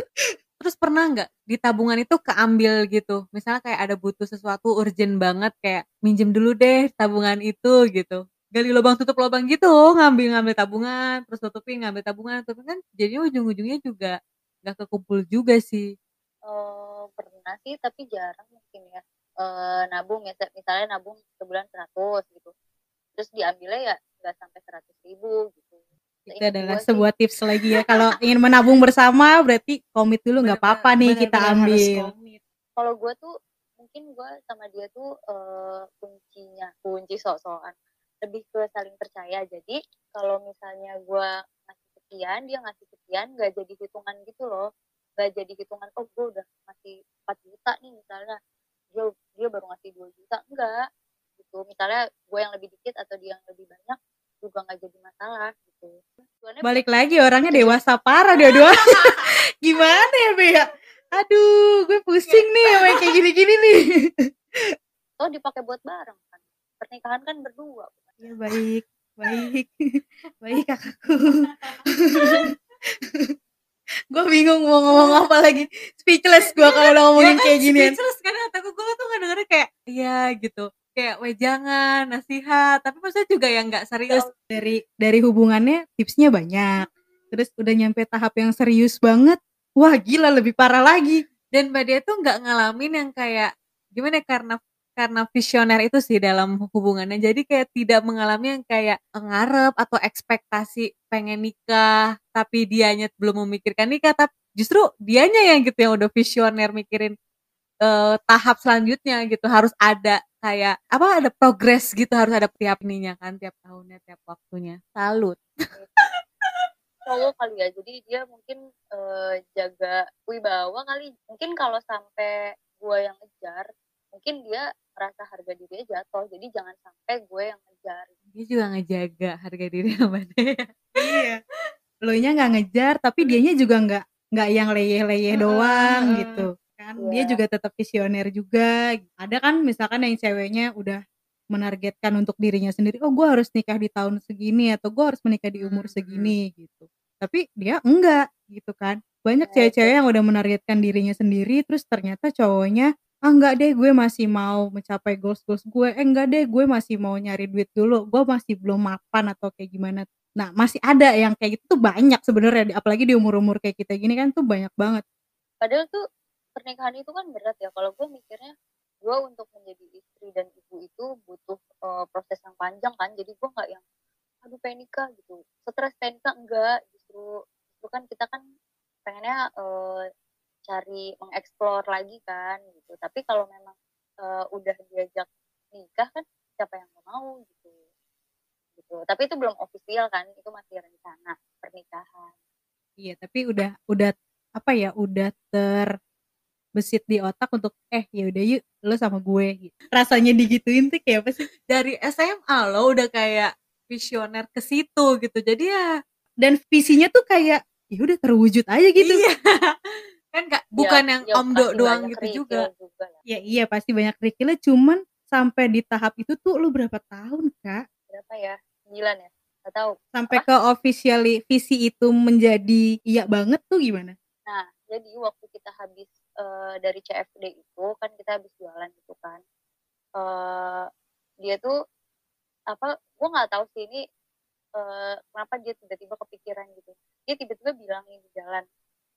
Terus pernah nggak di tabungan itu keambil gitu? Misalnya kayak ada butuh sesuatu urgent banget kayak minjem dulu deh tabungan itu gitu. Gali lubang tutup lubang gitu, ngambil ngambil tabungan, terus tutupin ngambil tabungan, tapi kan jadinya ujung-ujungnya juga nggak kekumpul juga sih. Eh, pernah sih tapi jarang mungkin ya Eh, nabung ya misalnya nabung sebulan 100 gitu terus diambilnya ya nggak sampai 100 ribu gitu itu Seingat adalah sih, sebuah tips lagi ya. Kalau ingin menabung bersama berarti komit dulu nggak apa-apa nih kita ambil. kalau gue tuh mungkin gue sama dia tuh eh, kuncinya kunci sok-sokan. Lebih ke saling percaya. Jadi kalau misalnya gue ngasih sekian dia ngasih sekian nggak jadi hitungan gitu loh. Nggak jadi hitungan oh gue udah ngasih 4 juta nih misalnya. Dia dia baru ngasih 2 juta. Enggak gitu. Misalnya gue yang lebih dikit atau dia yang lebih banyak juga nggak jadi masalah gitu. Soalnya balik lagi orangnya dewasa parah dua-dua. Gimana ya Bea aduh gue pusing nih sama yang kayak gini-gini nih. Toh dipakai buat bareng kan. Pernikahan kan berdua Iya baik, baik, baik kakakku. gue bingung mau ngomong apa lagi. Speechless gue kalau udah ngomongin Ya kan, kayak ginian. speechless kan kataku. Gue tuh ngedengernya kayak iya gitu kayak weh jangan nasihat tapi maksudnya juga yang nggak serius Dari dari hubungannya tipsnya banyak. Terus udah nyampe tahap yang serius banget. Wah gila lebih parah lagi. dan mbak dia tuh nggak ngalamin yang kayak gimana ya, karena karena visioner itu sih dalam hubungannya jadi kayak tidak mengalami yang kayak ngarep atau ekspektasi pengen nikah tapi dianya belum memikirkan nikah tapi justru dianya yang gitu yang udah visioner mikirin eh, tahap selanjutnya gitu harus ada kayak apa ada progres gitu harus ada tiap ininya kan tiap tahunnya tiap waktunya. Salut. Cowok kali ya jadi dia mungkin eh, jaga wibawa kali. Mungkin kalau sampai gue yang ngejar mungkin dia merasa harga dirinya jatuh. Jadi jangan sampai gue yang ngejar. Dia juga ngejaga harga diri sama dia. Iya. Lo nya nggak ngejar tapi dianya juga nggak nggak yang leyeh-leyeh doang gitu. Kan dia Iya. juga tetap visioner juga. Ada kan misalkan yang ceweknya udah menargetkan untuk dirinya sendiri, oh gue harus nikah di tahun segini atau gue harus menikah di umur Hmm. segini gitu. Tapi dia enggak gitu kan. Banyak Iya, cewek-cewek yang udah menargetkan dirinya sendiri terus ternyata cowoknya ah enggak deh gue masih mau mencapai goals goals gue eh enggak deh gue masih mau nyari duit dulu gue masih belum mapan atau kayak gimana nah masih ada yang kayak gitu tuh banyak sebenarnya apalagi di umur umur kayak kita gini kan tuh banyak banget padahal tuh pernikahan itu kan berat ya. Kalau gue mikirnya gue untuk menjadi istri dan ibu itu butuh eh, proses yang panjang kan. Jadi gue nggak yang aduh pengen nikah gitu. Stres pengen nikah enggak. Justru justru kan kita kan pengennya eh, cari mengeksplor lagi kan gitu. Tapi kalau memang eh, udah diajak nikah kan siapa yang mau gitu. Gitu. Tapi itu belum ofisial kan itu masih rencana pernikahan. Iya tapi udah udah apa ya udah terbesit di otak untuk eh ya udah yuk lo sama gue gitu. rasanya digituin tuh kayak apa sih? Dari SMA lo udah kayak visioner ke situ gitu. Jadi ya dan visinya tuh kayak ya udah terwujud aja gitu. Iya. Kan nggak bukan Ya, yang ya omdo doang gitu juga. juga lah. ya iya pasti banyak kerikilnya. Cuman sampai di tahap itu tuh lu berapa tahun kak? Berapa ya? Sembilan ya? Nggak tahu. Sampai ke officially visi itu menjadi iya banget tuh gimana? Nah jadi waktu kita habis eh, dari CFD itu kan kita habis jualan gitu kan. Eh dia tuh apa gue nggak tahu sih ini eh, kenapa dia tiba-tiba kepikiran gitu. Dia tiba-tiba bilang nih di jalan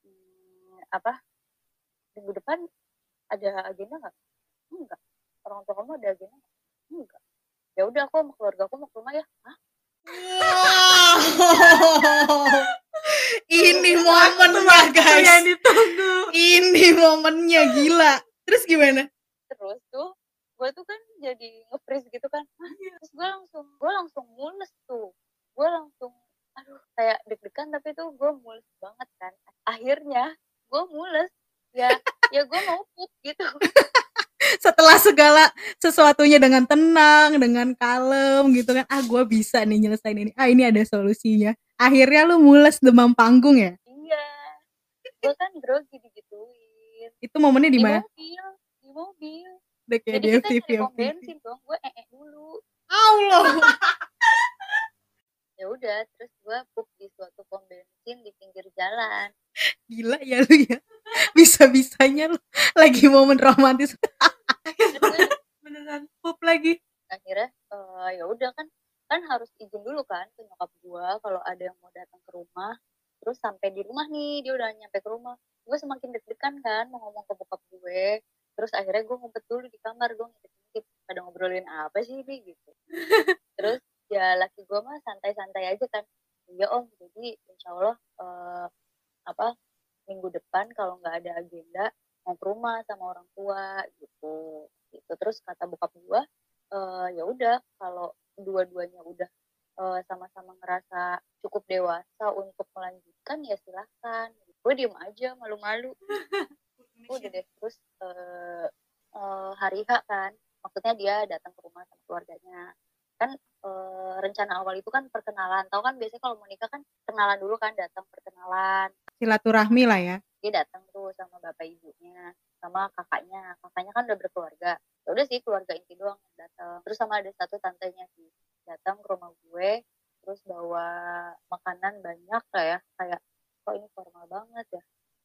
"Hmm, apa minggu depan ada agenda nggak? Enggak. Orang tua kamu ada agenda nggak? Enggak. Ya udah aku sama keluarga aku mau ke rumah ya. Hah? Ini momennya yang guys. ditunggu. Ini momennya gila. Terus gimana? Terus tuh gue tuh kan jadi nge-freeze gitu kan. Hah? terus gue langsung gue langsung mules tuh. Gue langsung aduh kayak deg-degan tapi tuh gue mules banget kan. Akhirnya gue mules. Ya ya gue mau pup gitu setelah segala sesuatunya dengan tenang dengan kalem gitu kan ah gue bisa nih nyelesain ini. Ah ini ada solusinya. Akhirnya lu mules demam panggung ya? Iya. Gue kan grogi digituin. Itu momennya di di mana? mobil di mobil. Udah kayak jadi di kita FTV bensin dong gue ee dulu. Allah! Ya udah terus gue pup di suatu pom bensin di pinggir jalan. Gila ya lu ya. Bisa bisanya lu lagi momen romantis Gue beneran pup lagi. Akhirnya eh, ya udah kan kan harus izin dulu kan ke nyokap gua kalau ada yang mau datang ke rumah. Terus sampai di rumah nih dia udah nyampe ke rumah. Gue semakin deg-degan kan mau ngomong ke bokap gue. Terus akhirnya gue ngumpet dulu di kamar gue ngintip-ngintip. Pada ngobrolin apa sih ini gitu. Terus ya laki gue mah santai-santai aja kan. Iya om. Jadi insya Allah eh, apa minggu depan kalau nggak ada agenda mau ke rumah sama orang tua gitu. Gitu. Terus kata bokap gue eh ya udah kalau dua-duanya udah eh, sama-sama ngerasa cukup dewasa untuk melanjutkan ya silahkan gue diem aja malu-malu. Udah deh terus eh, eh, hari H kan maksudnya dia datang ke rumah sama keluarganya. Kan eh, rencana awal itu kan perkenalan. Tau kan biasanya kalau mau nikah kan kenalan dulu kan datang perkenalan. Silaturahmi lah ya. Dia datang sama bapak ibunya sama kakaknya. Kakaknya kan udah berkeluarga. Ya udah sih keluarga inti doang yang datang. Terus sama ada satu tantenya sih. Datang ke rumah gue terus bawa makanan banyak kayak kayak kok ini formal banget ya?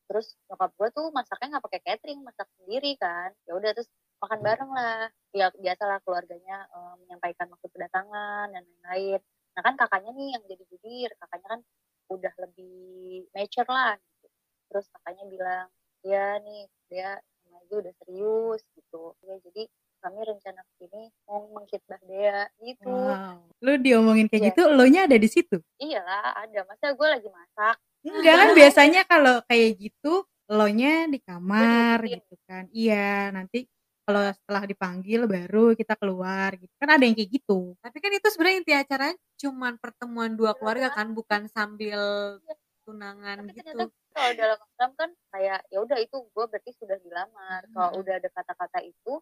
Terus nyokap gue tuh masaknya nggak pakai catering masak sendiri kan. Ya udah terus makan bareng lah. Ya biasalah keluarganya um, menyampaikan maksud kedatangan dan lain-lain. Nah kan kakaknya nih yang jadi jubir. Kakaknya kan udah lebih mature lah. Terus kakaknya bilang ya nih dia sama aja udah serius gitu ya jadi kami rencana ini mau menghitbah dia gitu Wow. Lu diomongin kayak Iya. gitu, lo nya ada di situ? iyalah ada masa gue lagi masak Enggak kan biasanya kalau kayak gitu, lo nya di kamar diikutin. gitu kan. Iya, nanti kalau setelah dipanggil baru kita keluar gitu. Kan ada yang kayak gitu. Tapi kan itu sebenarnya inti acaranya cuman pertemuan dua Iya, keluarga kan? kan, bukan sambil tunangan tapi gitu. ternyata kalau dalam Islam kan kayak ya udah itu gue berarti sudah dilamar kalau Hmm. udah ada kata-kata itu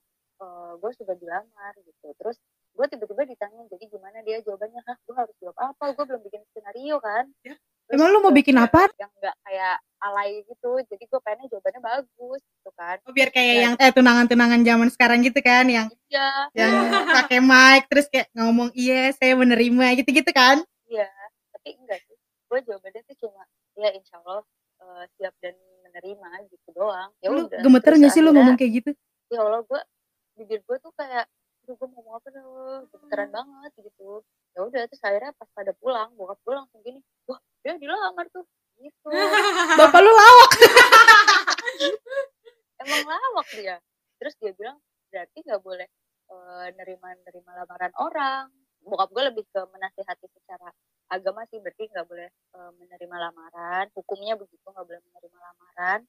gue sudah dilamar gitu terus gue tiba-tiba ditanya jadi gimana dia jawabannya hah gue harus jawab apa gue belum bikin skenario kan Ya. Terus Emang lu mau ya bikin apa? yang nggak kayak alay gitu jadi gue pengennya jawabannya bagus gitu kan Oh, biar kayak Nah. yang eh tunangan-tunangan zaman sekarang gitu kan yang iya yang pakai mic terus kayak ngomong iya saya menerima gitu-gitu kan. iya tapi enggak sih gue jawabannya ya insya Allah eh, siap dan menerima gitu doang. Ya Lu udah gemeter Terus gak sih lu ngomong kayak gitu? ya Allah gue bibir gue tuh kayak aduh gue mau ngomong apa tuh gemeteran banget gitu. Ya udah terus akhirnya pas pada pulang bokap gue langsung gini wah dia dilamar tuh. Gitu. Bapak lu lawak. emang lawak dia. Terus dia bilang berarti nggak boleh eh, nerima nerima lamaran orang bokap gue lebih ke menasihati secara agama sih berarti nggak boleh eh, menerima lamaran hukumnya begitu nggak boleh menerima lamaran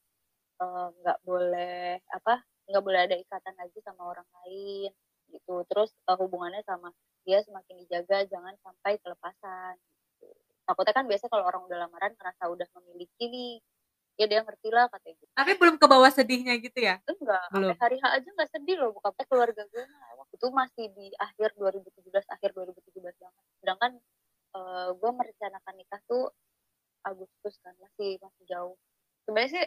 eh, nggak boleh apa nggak boleh ada ikatan lagi sama orang lain gitu terus eh, hubungannya sama dia semakin dijaga jangan sampai kelepasan gitu. takutnya kan biasa kalau orang udah lamaran ngerasa udah memiliki nih ya dia ngerti lah katanya gitu Tapi belum ke bawah sedihnya gitu ya? enggak Belum. hari H aja nggak sedih loh bokapnya keluarga gue itu masih di akhir 2017 akhir 2017 banget. Sedangkan eh, gue merencanakan nikah tuh Agustus kan masih masih jauh. Sebenarnya sih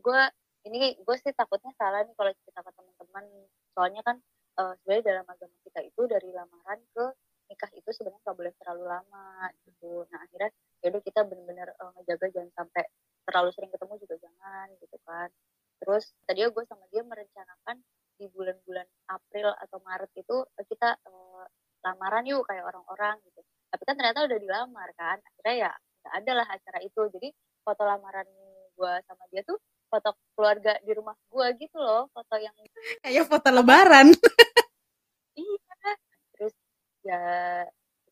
gue ini gue sih takutnya salah nih kalau cerita ke teman-teman soalnya kan eh, sebenarnya dalam agama kita itu dari lamaran ke nikah itu sebenarnya nggak boleh terlalu lama gitu. Nah akhirnya yaudah kita benar-benar eh, ngejaga jangan sampai terlalu sering ketemu juga jangan gitu kan. Terus tadi gue sama dia merencanakan di bulan-bulan April atau Maret itu eh, kita eh, lamaran yuk kayak orang-orang gitu. Tapi kan ternyata udah dilamar kan akhirnya ya nggak ada lah acara itu. Jadi foto lamaran gue sama dia tuh foto keluarga di rumah gue gitu loh foto yang Kayak foto lebaran. iya terus ya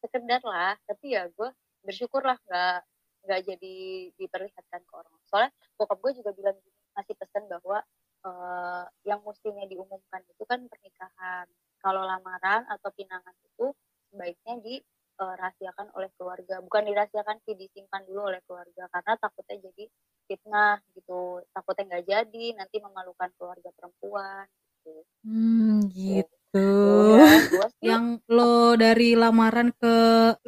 sekedar lah tapi ya gue bersyukur lah nggak nggak jadi diperlihatkan ke orang. Soalnya bokap gue juga bilang ngasih pesan bahwa eh, yang mestinya diumumkan itu kan pernikahan. Kalau lamaran atau pinangan itu sebaiknya dirahasiakan oleh keluarga. Bukan dirahasiakan sih disimpan dulu oleh keluarga. Karena takutnya jadi fitnah gitu. Takutnya nggak jadi nanti memalukan keluarga perempuan gitu. Hmm, gitu. Ya, gua sih Yang lo dari lamaran ke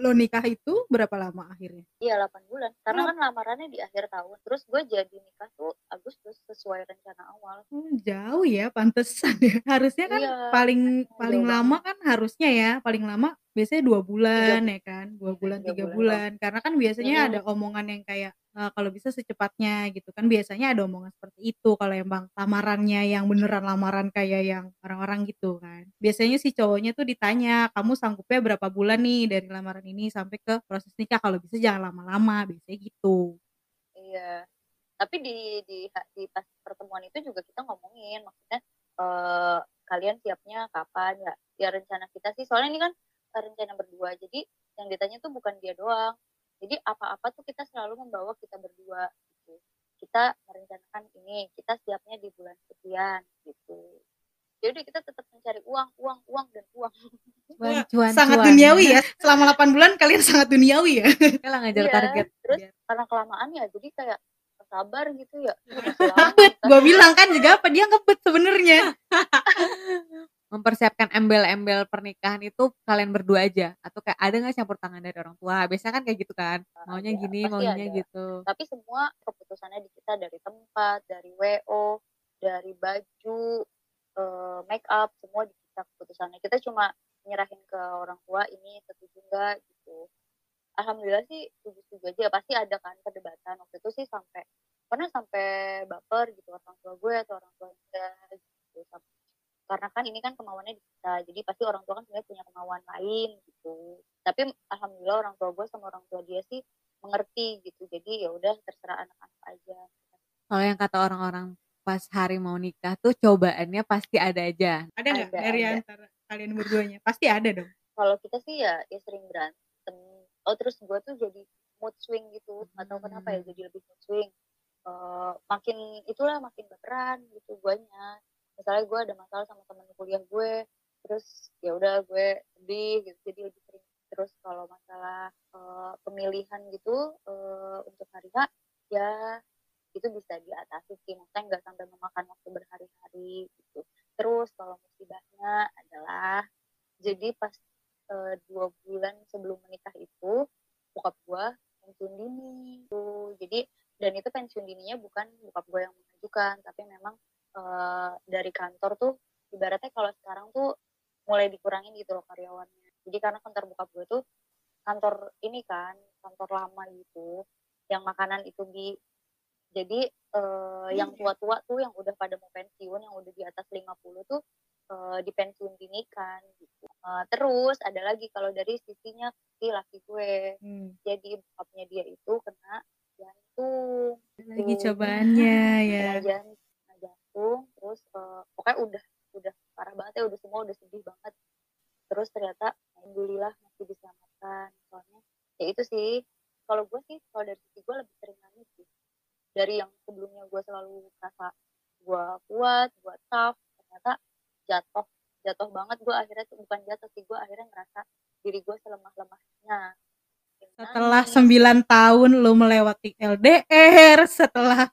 lo nikah itu berapa lama akhirnya? Iya 8 bulan. Karena kan lamarannya di akhir tahun. Terus gue jadi nikah tuh Agustus sesuai rencana awal. Hmm, jauh ya, pantesan ya. Harusnya kan Iya, paling paling banget. lama kan harusnya ya, paling lama biasanya dua bulan ya kan, dua bulan tiga tiga bulan, bulan. Karena kan biasanya Mm. ada omongan yang kayak "Eh, kalau bisa secepatnya gitu kan. Biasanya ada omongan seperti itu kalau emang lamarannya yang beneran lamaran kayak yang orang-orang gitu kan. Biasanya si cowoknya tuh ditanya, kamu sanggupnya berapa bulan nih dari lamaran ini sampai ke proses nikah. Kalau bisa jangan lama-lama, biasanya gitu. Iya. Tapi di di di pas pertemuan itu juga kita ngomongin maksudnya eh kalian siapnya kapan ya? Ya rencana kita sih soalnya ini kan rencana berdua. Jadi yang ditanya tuh bukan dia doang. Jadi apa-apa tuh kita selalu membawa kita berdua gitu. Kita merencanakan ini, kita siapnya di bulan sekian gitu. Jadi kita tetap mencari uang, uang, uang dan uang. Cuan, cuan, sangat cuan. duniawi ya. Selama 8 bulan kalian sangat duniawi ya. Kalah ngejar Iya, target. Terus Biar- karena kelamaan ya, jadi kayak sabar gitu ya. Ngebet, gue bilang kan juga apa dia ngebet sebenarnya. mempersiapkan embel-embel pernikahan itu kalian berdua aja? Atau kayak ada nggak campur tangan dari orang tua? Biasanya kan kayak gitu kan maunya Ada, gini maunya ada. gitu. Tapi semua keputusannya di kita dari tempat, dari WO, dari baju, eh, uh, make up semua di kita keputusannya. Kita cuma nyerahin ke orang tua ini setuju enggak gitu. Alhamdulillah sih setuju-setuju aja. Pasti ada kan perdebatan. Waktu itu sih sampai pernah sampai baper gitu ini kan kemauannya di kita. Jadi pasti orang tua kan sebenarnya punya kemauan lain gitu. Tapi alhamdulillah orang tua gue sama orang tua dia sih mengerti gitu. Jadi ya udah terserah anak-anak aja. Kalau yang kata orang-orang pas hari mau nikah tuh cobaannya pasti ada aja. Ada nggak dari ada. antara kalian berduanya? Pasti ada dong. Kalau kita sih ya ya sering berantem. Oh terus gue tuh jadi mood swing gitu. Hmm. atau kenapa ya jadi lebih mood swing. Uh, makin itulah makin berat gitu guanya misalnya gue ada masalah sama temen kuliah gue terus ya udah gue sedih gitu jadi lebih sering terus kalau masalah uh, pemilihan gitu uh, untuk hari H ya itu bisa diatasi sih maksudnya nggak sampai memakan waktu berhari-hari gitu. Terus kalau musibahnya adalah jadi pas uh, dua bulan sebelum menikah itu bokap gue pensiun dini. Tuh jadi dan itu pensiun dininya bukan bokap gue yang mengajukan tapi memang uh, dari kantor tuh ibaratnya kalau sekarang tuh mulai dikurangin gitu loh karyawannya jadi karena kantor buka gue tuh kantor ini kan kantor lama gitu yang makanan itu di jadi uh, yang tua-tua tuh yang udah pada mau pensiun yang udah di atas 50 tuh uh, dipensiun dini kan gitu. Uh, terus ada lagi kalau dari sisinya si laki gue. Hmm. Jadi bokapnya dia itu kena jantung. Lagi cobaannya ya. Jantung terus uh, pokoknya udah udah parah banget ya udah semua udah sedih banget. Terus ternyata alhamdulillah masih diselamatkan. Soalnya ya itu sih kalau gue sih kalau dari sisi gue lebih sering nangis sih. Dari yang sebelumnya gue selalu merasa gue kuat gue tough ternyata jatuh jatuh banget gue akhirnya bukan jatuh sih gue akhirnya ngerasa diri gue selemah lemahnya setelah sembilan tahun lo melewati LDR setelah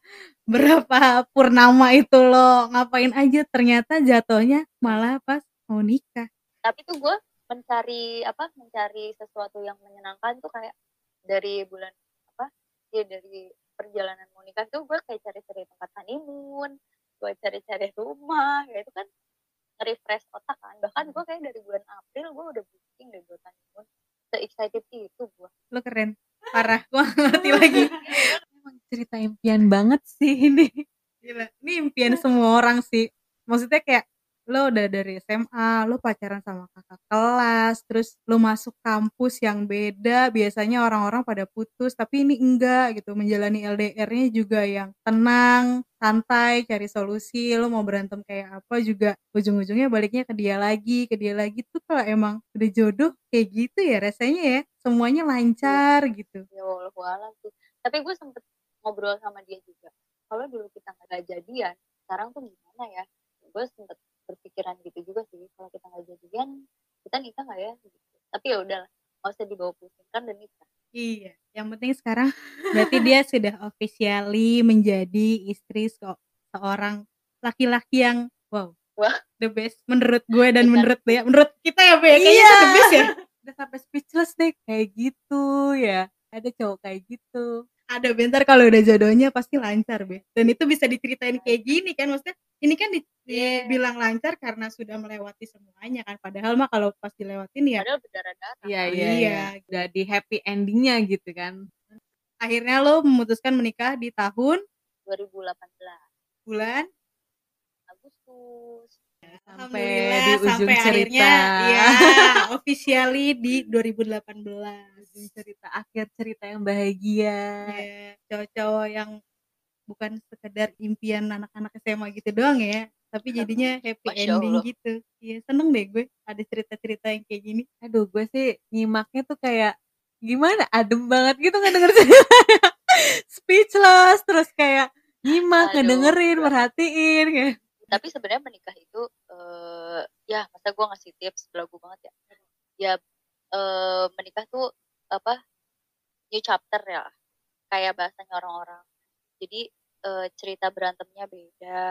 berapa purnama itu lo ngapain aja ternyata jatuhnya malah pas mau nikah. Tapi tuh gue mencari apa mencari sesuatu yang menyenangkan tuh kayak dari bulan apa ya dari perjalanan mau nikah tuh gue kayak cari-cari tempat honeymoon gue cari-cari rumah ya itu kan refresh otak kan. Bahkan gue kayak dari bulan April gue udah booking deh buat honeymoon se excited itu gue lo keren parah gue ngerti lagi emang cerita impian banget sih ini. Gila, ini impian semua orang sih. Maksudnya kayak lo udah dari SMA, lo pacaran sama kakak kelas, terus lo masuk kampus yang beda, biasanya orang-orang pada putus, tapi ini enggak gitu, menjalani LDR-nya juga yang tenang, santai, cari solusi, lo mau berantem kayak apa juga ujung-ujungnya baliknya ke dia lagi, ke dia lagi. Tuh kalau emang udah jodoh kayak gitu ya rasanya ya, semuanya lancar gitu. Ya Allah, sih. Tapi gue sempet ngobrol sama dia juga. Kalau dulu kita nggak jadian sekarang tuh gimana ya? Gue sempet berpikiran gitu juga sih. Kalau kita nggak jadian kita nikah nggak ya? Gitu. tapi ya udahlah nggak usah dibawa pusing. Kan dan nikah. Iya yang penting sekarang berarti dia sudah officially menjadi istri seorang laki-laki yang wow Wah. the best menurut gue dan menurut dia menurut kita ya Be. Kayaknya iya. the best ya. Udah sampai speechless deh kayak gitu ya. Ada cowok kayak gitu ada bentar kalau udah jodohnya pasti lancar be. Dan itu bisa diceritain kayak gini kan maksudnya ini kan di, yeah. dibilang lancar karena sudah melewati semuanya kan. Padahal mah kalau pas dilewatin ya padahal berdarah-darah iya iya iya. udah di happy endingnya gitu kan. Akhirnya lo memutuskan menikah di tahun? 2018 bulan? Agustus sampai di ujung sampai cerita. akhirnya, ya officially di 2018 cerita akhir cerita yang bahagia. Ya, cowok-cowok yang bukan sekedar impian anak-anak SMA gitu doang ya tapi jadinya happy Masya ending Allah. gitu. Iya seneng deh gue ada cerita-cerita yang kayak gini. Aduh gue sih nyimaknya tuh kayak gimana? Adem banget gitu nggak denger speechless terus kayak nyimak ngedengerin merhatiin kayak tapi sebenarnya menikah itu uh, ya masa gue ngasih tips belagu banget ya. Ya uh, menikah tuh apa new chapter ya. Kayak bahasanya orang-orang. Jadi uh, cerita berantemnya beda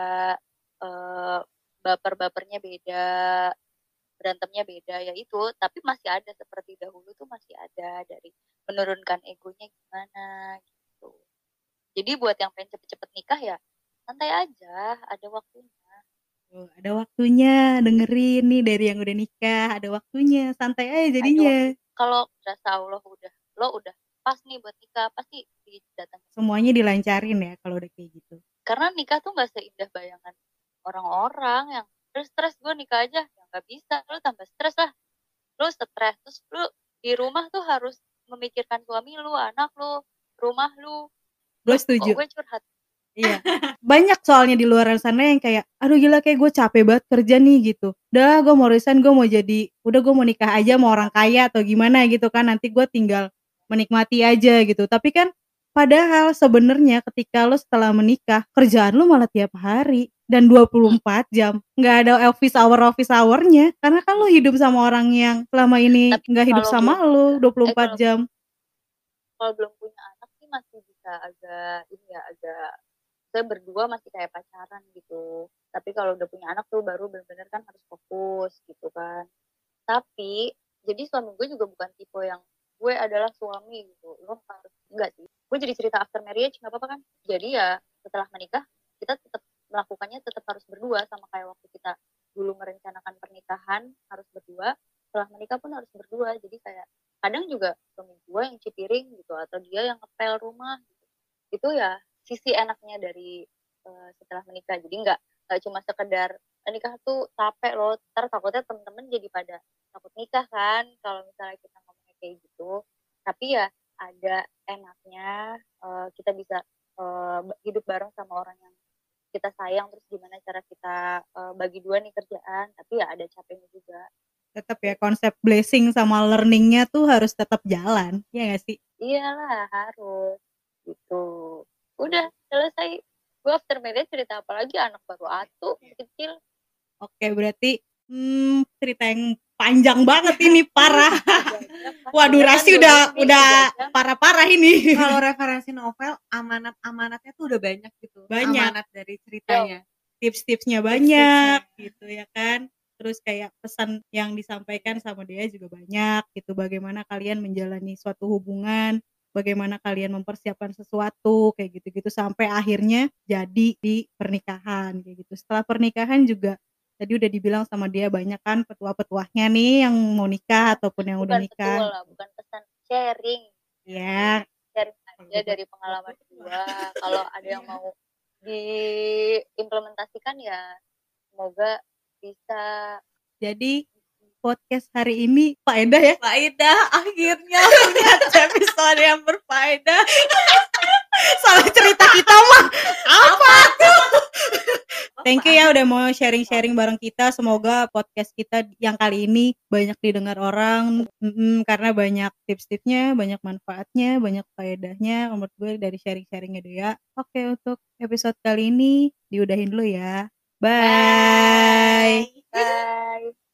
uh, baper-bapernya beda berantemnya beda ya itu. Tapi masih ada seperti dahulu tuh masih ada dari menurunkan egonya gimana gitu. Jadi buat yang pengen cepet-cepet nikah ya santai aja ada waktunya Tuh, ada waktunya dengerin nih dari yang udah nikah, ada waktunya, santai aja jadinya. Kalau rasa Allah udah lo udah pas nih buat nikah pasti didatangin. Semuanya dilancarin ya kalau udah kayak gitu. Karena nikah tuh nggak seindah bayangan orang-orang yang terus stres gue nikah aja ya nggak bisa lu tambah stres lah lu stres terus lu di rumah tuh harus memikirkan suami lu anak lu rumah lu Gue setuju. gue curhat Iya. Banyak soalnya di luar sana yang kayak, aduh gila kayak gue capek banget kerja nih gitu. Udah gue mau resign, gue mau jadi, udah gue mau nikah aja mau orang kaya atau gimana gitu kan. Nanti gue tinggal menikmati aja gitu. Tapi kan padahal sebenarnya ketika lo setelah menikah, kerjaan lo malah tiap hari dan 24 jam. Nggak ada office hour office hournya. Karena kan lo hidup sama orang yang selama ini Tapi nggak hidup sama belum- lo 24 eh, kalau- jam. kalau belum punya anak sih masih bisa agak ini ya agak saya berdua masih kayak pacaran gitu. Tapi kalau udah punya anak tuh baru benar-benar kan harus fokus gitu kan. Tapi jadi suami gue juga bukan tipe yang gue adalah suami gitu. Lo harus enggak sih. Gue jadi cerita after marriage nggak apa-apa kan? Jadi ya setelah menikah kita tetap melakukannya tetap harus berdua sama kayak waktu kita dulu merencanakan pernikahan harus berdua. Setelah menikah pun harus berdua. Jadi kayak kadang juga suami gue yang cipiring gitu atau dia yang ngepel rumah gitu. itu ya sisi enaknya dari eh, setelah menikah. Jadi nggak nggak cuma sekedar "Eh, nikah tuh capek loh. Ntar takutnya temen-temen jadi pada takut nikah kan kalau misalnya kita ngomongnya kayak gitu. Tapi ya ada enaknya eh, kita bisa eh, hidup bareng sama orang yang kita sayang. Terus gimana cara kita eh, bagi dua nih kerjaan. Tapi ya ada capeknya juga. Tetap ya konsep blessing sama learningnya tuh harus tetap jalan. Ya gak sih? iyalah harus. Gitu udah selesai gue after marriage cerita apa lagi anak baru atu kecil Oke, berarti hmm, cerita yang panjang banget ini parah. Wah, durasi udah udah parah-parah ini. Kalau referensi novel, amanat-amanatnya tuh udah banyak gitu. Banyak. Amanat dari ceritanya. Tips-tipsnya banyak gitu ya kan. Terus kayak pesan yang disampaikan sama dia juga banyak gitu. Bagaimana kalian menjalani suatu hubungan, bagaimana kalian mempersiapkan sesuatu kayak gitu-gitu sampai akhirnya jadi di pernikahan kayak gitu. Setelah pernikahan juga tadi udah dibilang sama dia banyak kan petua-petuahnya nih yang mau nikah ataupun yang udah bukan nikah. betul lah bukan pesan sharing Ya, sharing aja dari pengalaman gua kalau ada yang mau diimplementasikan ya semoga bisa jadi podcast hari ini faedah ya. Faedah akhirnya punya episode yang berfaedah. Soalnya cerita kita mah apa tuh? Thank you ya udah mau sharing-sharing bareng kita. Semoga podcast kita yang kali ini banyak didengar orang Mm-mm, karena banyak tips-tipsnya, banyak manfaatnya, banyak faedahnya. Menurut gue dari sharing-sharingnya dia. Oke untuk episode kali ini diudahin dulu ya. Bye. bye